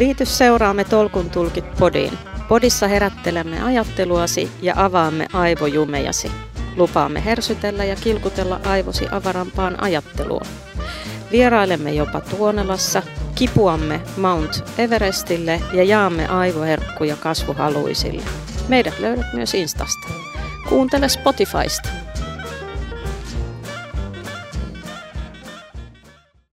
Liity seuraamme Tolkun tulkit podiin. Podissa herättelemme ajatteluasi ja avaamme aivojumejasi. Lupaamme hersytellä ja kilkutella aivosi avarampaan ajatteluun. Vierailemme jopa Tuonelassa, kipuamme Mount Everestille ja jaamme aivoherkkuja kasvuhaluisille. Meidät löydät myös Instasta. Kuuntele Spotifysta.